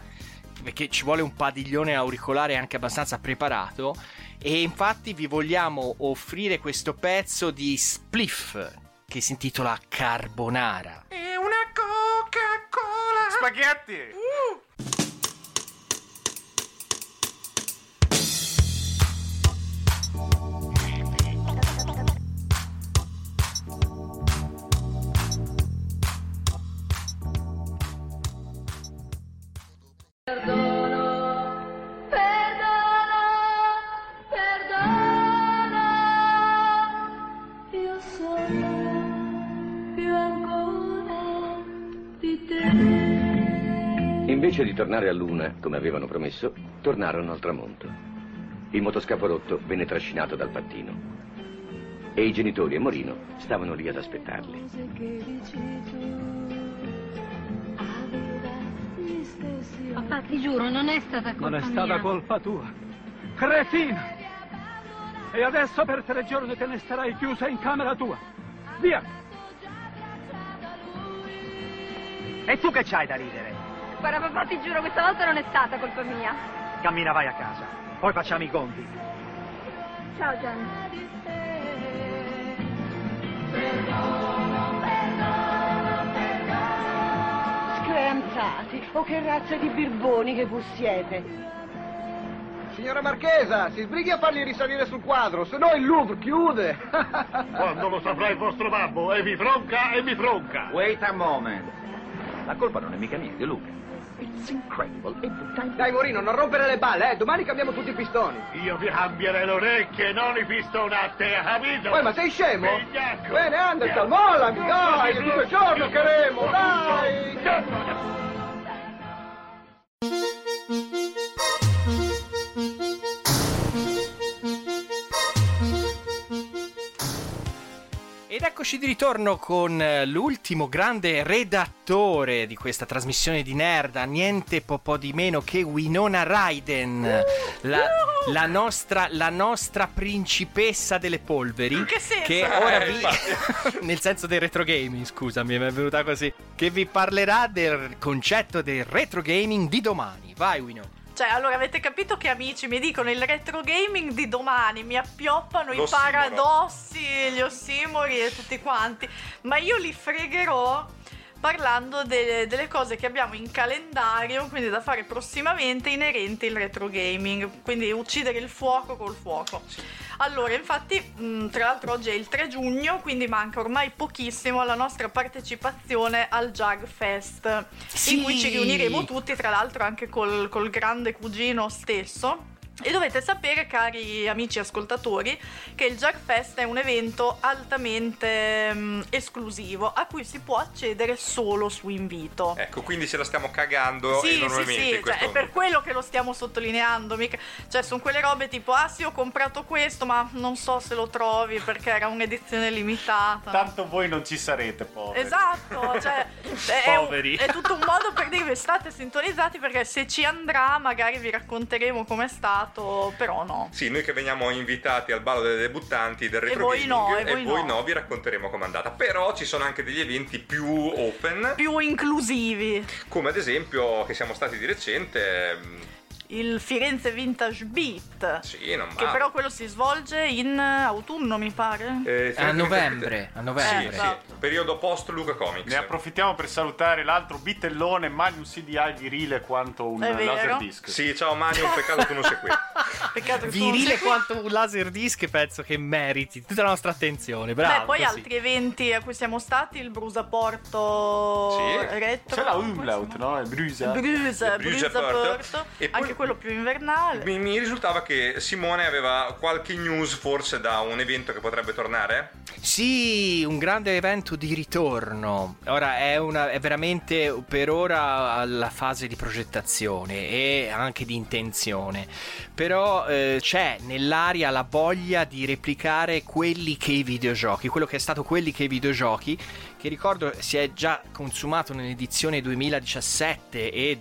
perché ci vuole un padiglione auricolare anche abbastanza preparato. E infatti vi vogliamo offrire questo pezzo di Spliff che si intitola Carbonara. E una Coca-Cola. Spaghetti. Io tornare a Luna, come avevano promesso, tornarono al tramonto. Il motoscafo rotto venne trascinato dal pattino. E i genitori e Morino stavano lì ad aspettarli. Papà, ti giuro, non è stata colpa Non è stata mia. colpa tua. Cretina! E adesso per tre giorni te ne starai chiusa in camera tua. Via! E tu che c'hai da ridere? Guarda, papà, ti giuro, questa volta non è stata colpa mia. Cammina, vai a casa. Poi facciamo i conti. Ciao, Gian. Screanzati, o che razza di birboni che voi siete. Signora Marchesa, si sbrighi a farli risalire sul quadro, se no il Louvre chiude. *laughs* Quando lo saprà il vostro babbo, e mi fronca e mi fronca. Wait a moment. La colpa non è mica mia, è di Luca. It's incredible time. Dai Morino, non rompere le balle, eh, domani cambiamo tutti i pistoni. Io vi cambierei le orecchie, non i pistonate, hai capito? Poi, ma sei scemo? Bene, Anderson, mollami, dai, è tutto il giorno che remo, dai! Eccoci di ritorno con eh, l'ultimo grande redattore di questa trasmissione di Nerda, niente po', po' di meno che Winona Raiden, la, la nostra, la nostra principessa delle polveri. In che senso? Che ora Eh, vi. *laughs* nel senso del retro gaming, scusami, mi è venuta così. Che vi parlerà del concetto del retro gaming di domani. Vai, Winona. Cioè, allora avete capito che amici mi dicono il retro gaming di domani, mi appioppano i L'ossimoro. paradossi, gli ossimori e tutti quanti, ma io li fregherò parlando de- delle cose che abbiamo in calendario, quindi da fare prossimamente inerenti al retro gaming, quindi uccidere il fuoco col fuoco. Allora, infatti, mh, tra l'altro oggi è il 3 giugno, quindi manca ormai pochissimo alla nostra partecipazione al Jug Fest, Sì! in cui ci riuniremo tutti, tra l'altro anche col, col grande cugino stesso. E dovete sapere, cari amici ascoltatori, che il Jug Fest è un evento altamente mm, esclusivo a cui si può accedere solo su invito. Ecco, quindi ce la stiamo cagando Sì, sì, enormemente. sì, cioè, questo- è per quello che lo stiamo sottolineando. mica- Cioè, sono quelle robe tipo: ah, sì, ho comprato questo, ma non so se lo trovi perché era un'edizione limitata. Tanto voi non ci sarete, poveri. Esatto, *laughs* cioè, è, Poveri. è tutto un modo per dirvi state sintonizzati perché se ci andrà magari vi racconteremo com'è stato, però no. Sì, noi che veniamo invitati al ballo dei debuttanti del retro voi gaming no, e voi no. vi racconteremo com'è andata. Però ci sono anche degli eventi più open, Più inclusivi. come ad esempio che siamo stati di recente ehm, il Firenze Vintage Beat. Sì, non Che male. però quello si svolge in autunno, mi pare. Eh, A novembre, a novembre. Sì, sì. Periodo post Luca Comics. Ne approfittiamo per salutare l'altro bitellone Magnum CDI virile quanto un laserdisc. Sì, ciao Mani, un peccato tu non sei qui. *laughs* Peccato che Virile sei qui. quanto un laser disc penso che meriti tutta la nostra attenzione. Bravo. Beh, poi così. altri eventi a cui siamo stati, il Brusaporto Sì. Retro. C'è la Umlaut, no? Il Brusa. Brusa, Brusa Brusa Porto. Porto, E poi- anche quello più invernale. Mi, mi risultava che Simone aveva qualche news forse da un evento che potrebbe tornare? Sì, un grande evento di ritorno. Ora è, una, è veramente per ora alla fase di progettazione e anche di intenzione. Però eh, c'è nell'aria la voglia di replicare quelli che i videogiochi, quello che è stato quelli che i videogiochi, che ricordo si è già consumato nell'edizione 2017 e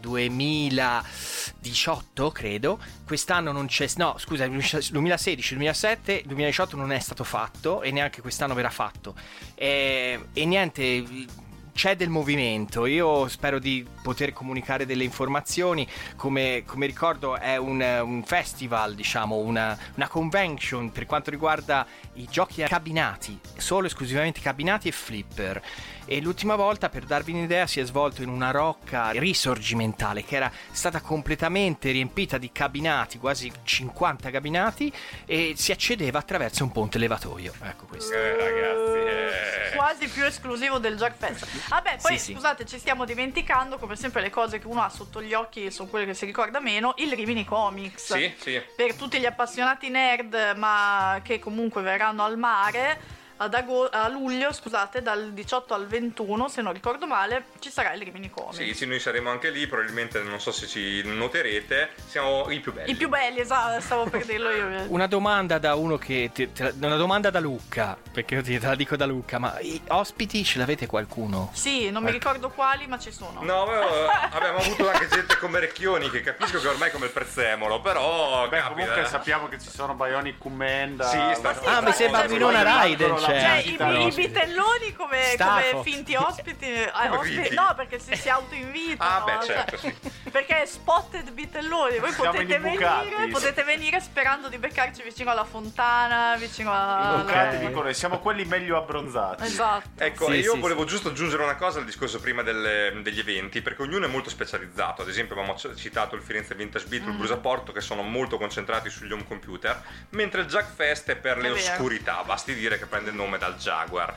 2018, credo. Quest'anno non c'è. No, scusa, 2016, 2007, 2018 non è stato fatto e neanche quest'anno verrà fatto. E, e niente. C'è del movimento, io spero di poter comunicare delle informazioni, come, come ricordo è un, un festival, diciamo, una, una convention per quanto riguarda i giochi cabinati, solo esclusivamente cabinati e flipper. E l'ultima volta, per darvi un'idea, si è svolto in una rocca risorgimentale che era stata completamente riempita di cabinati, quasi 50 cabinati, e si accedeva attraverso un ponte levatoio. Ecco questo. Eh, ragazzi, eh. Quasi più esclusivo del Jack Fest. Vabbè, poi Sì, sì. scusate, ci stiamo dimenticando, come sempre, le cose che uno ha sotto gli occhi sono quelle che si ricorda meno. Il Rimini Comics. Sì, sì. Per tutti gli appassionati nerd, ma che comunque verranno al mare. Ad ago- a luglio, scusate, dal 18 al 21, se non ricordo male, ci sarà il Rimini Comics. Sì, sì, noi saremo anche lì, probabilmente non so se ci noterete, siamo i più belli. I più belli, esatto, stavo per dirlo io. *laughs* Una domanda da uno che. te- te- una domanda da Luca, perché io te la dico da Luca, ma i ospiti ce l'avete qualcuno? Sì, non mi ricordo quali, ma ci sono. No, eh, *laughs* abbiamo avuto anche gente come Recchioni, che capisco che ormai è come il prezzemolo, però Beh, capita. comunque sappiamo che ci sono Bionic Commenda. Sì, sta- Ah, mi sembra Winona Raiden, Cioè, c'è. i, i bitelloni come, come finti ospiti, eh, *laughs* ospiti-? No, perché si, si autoinvitano. Ah, beh, cioè, certo, sì. Perché è spotted bitelloni. Voi Siamo potete venire, potete venire sperando di beccarci vicino alla fontana, vicino a. Ok, dicono, siamo quelli meglio abbronzati. Esatto. Ecco, Sì, io sì, volevo giusto aggiungere una cosa al discorso prima delle- degli eventi, perché ognuno è molto specializzato. Ad esempio, abbiamo citato il Firenze Vintage Beat, Mm. il Brusaporto, che sono molto concentrati sugli home computer, mentre il Jack Fest è per le È vero. oscurità, basti dire che prende il nome dal Jaguar.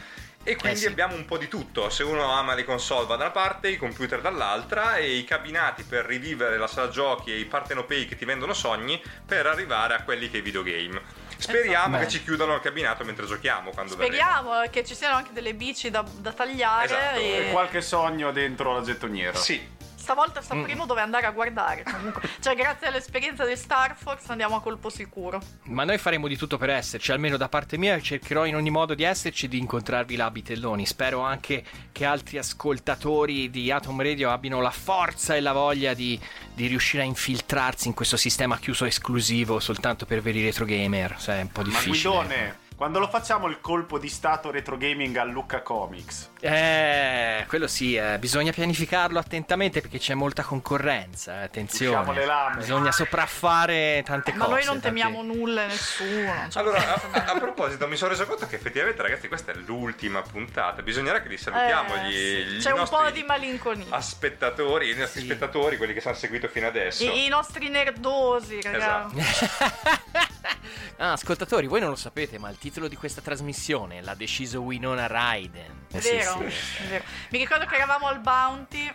E quindi sì. abbiamo un po' di tutto. Se uno ama le console va da una parte, i computer dall'altra e i cabinati per rivivere la sala giochi e i partenopei che ti vendono sogni per arrivare a quelli che i videogame. Speriamo Esatto. che ci chiudano il cabinato mentre giochiamo quando verremo. Speriamo che ci siano anche delle bici da, da tagliare. Esatto. E E qualche sogno dentro la gettoniera. Sì, stavolta Mm. sapremo dove andare a guardare. Comunque, *laughs* cioè, grazie all'esperienza di Star Fox andiamo a colpo sicuro. Ma noi faremo di tutto per esserci, almeno da parte mia cercherò in ogni modo di esserci e di incontrarvi là a Bitelloni. Spero anche che altri ascoltatori di Atom Radio abbiano la forza e la voglia di, di riuscire a infiltrarsi in questo sistema chiuso esclusivo soltanto per veri retro gamer. Sai, è un po' Ma difficile. Guidone, quando lo facciamo il colpo di stato retro gaming a Lucca Comics? Eh, quello sì, eh, bisogna pianificarlo attentamente perché c'è molta concorrenza. eh, Usciamo attenzione, le lame. bisogna sopraffare tante Ma cose. noi non tante- temiamo nulla e nessuno. cioè, Allora, a, a proposito, mi sono reso conto che effettivamente, ragazzi, questa è l'ultima puntata. Bisognerà che li salutiamo. eh, gli, sì. gli C'è un po' di malinconia. aspettatori, i nostri spettatori, quelli che ci hanno seguito fino adesso. I, i nostri nerdosi, raga. Esatto. *laughs* *laughs* Ah, ascoltatori, voi non lo sapete, ma il titolo di questa trasmissione l'ha deciso Winona Raiden. È Eh, sì, vero, sì. è vero. Mi ricordo che eravamo al Bounty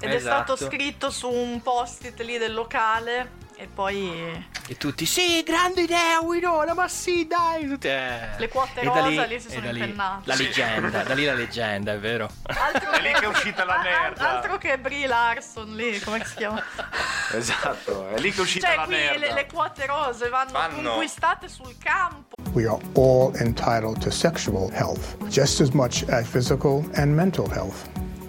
ed è Esatto. stato scritto su un post-it lì del locale e poi E tutti, sì, grande idea, Winona, ma sì, dai. Tutti, eh. le quote da rosa lì, lì- si sono da lì impennate. La leggenda, da lì la leggenda, è vero. Altro È lì che è uscita la Al- merda. Altro che Brie Larson lì, come si chiama? Esatto, è lì che è uscita Cioè la qui merda. le, le quote rose vanno, Vanno. conquistate sul campo. We are all entitled to sexual health, just as much as physical and mental health.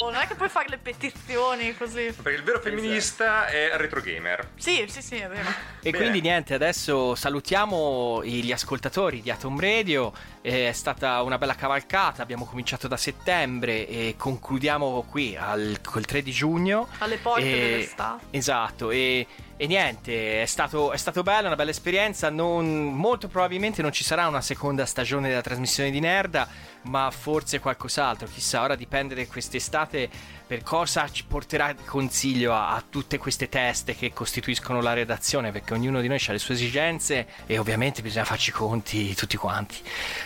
Non è che puoi fare le petizioni così. Perché il vero femminista è retro gamer. Sì, sì, sì, è vero. E quindi niente, adesso salutiamo gli ascoltatori di Atom Radio. È stata una bella cavalcata, abbiamo cominciato da settembre e concludiamo qui al, col 3 di giugno. Alle porte E- dell'estate. Esatto, e, e niente, è stato, è stato bello, una bella esperienza. Non- molto probabilmente non ci sarà una seconda stagione della trasmissione di Nerda, ma forse qualcos'altro. Chissà, ora dipende da quest'estate per cosa ci porterà consiglio a, a tutte queste teste che costituiscono la redazione, perché ognuno di noi ha le sue esigenze e ovviamente bisogna farci conti tutti quanti.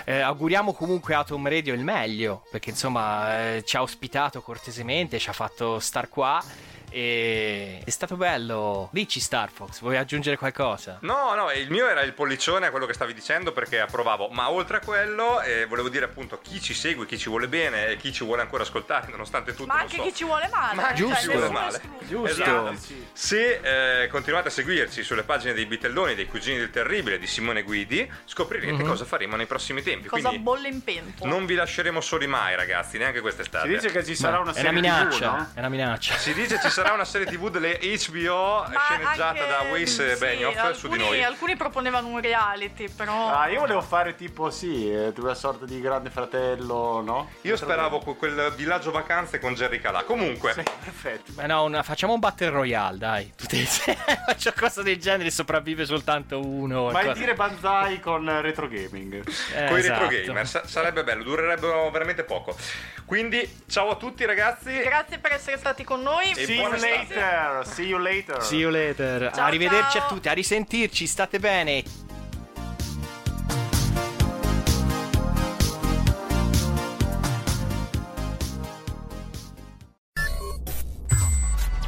Eh, auguriamo comunque a Atom Radio il meglio, perché insomma eh, ci ha ospitato cortesemente, ci ha fatto star qua. E è stato bello. Dici Star Fox, vuoi aggiungere qualcosa? No, no, il mio era il pollicione a quello che stavi dicendo perché approvavo, ma oltre a quello eh, volevo dire appunto chi ci segue, chi ci vuole bene e chi ci vuole ancora ascoltare, nonostante tutto. Ma anche so. chi ci vuole male. Ma cioè, chi ci vuole male. escluso. Esatto. Se eh, continuate a seguirci sulle pagine dei Bitelloni, dei Cugini del Terribile, di Simone Guidi, scoprirete Mhm. cosa faremo nei prossimi tempi. Cosa Quindi bolle in pentola. non vi lasceremo soli mai, ragazzi, neanche quest'estate. Si dice che ci sarà una È una serie minaccia, TV, no? è una minaccia. Si dice ci sarà una serie TV delle HBO sceneggiata anche- da Weiss sì, Benioff su di alcuni- noi. Alcuni proponevano un reality, però. Ah, io volevo fare tipo sì, eh, una sorta di grande fratello, no? Io speravo que- quel villaggio vacanze con Jerry Calà. Comunque, perfetto. Ma no, una- facciamo un battle royale, dai. *laughs* Tutte insieme. Faccio cosa del genere, sopravvive soltanto uno. Mai qualcosa- dire Banzai con retro gaming. Eh, con i esatto. retro gamer sa- sarebbe bello, durerebbero veramente poco. Quindi, ciao a tutti, ragazzi. Grazie per essere stati con noi. E See you later. See you later. See you later. Ciao, Arrivederci ciao. a tutti, a risentirci, state bene.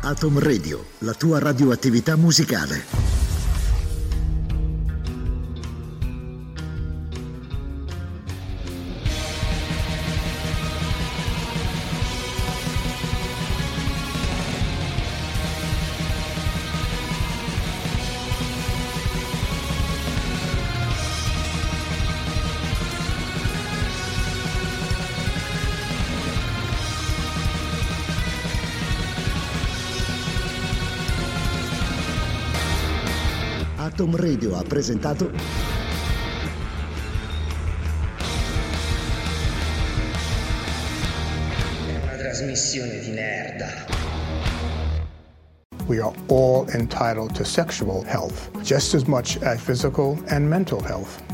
Atom Radio, la tua radioattività musicale. Atom Radio ha presentato È una trasmissione di merda. We are all entitled to sexual health, just as much as physical and mental health.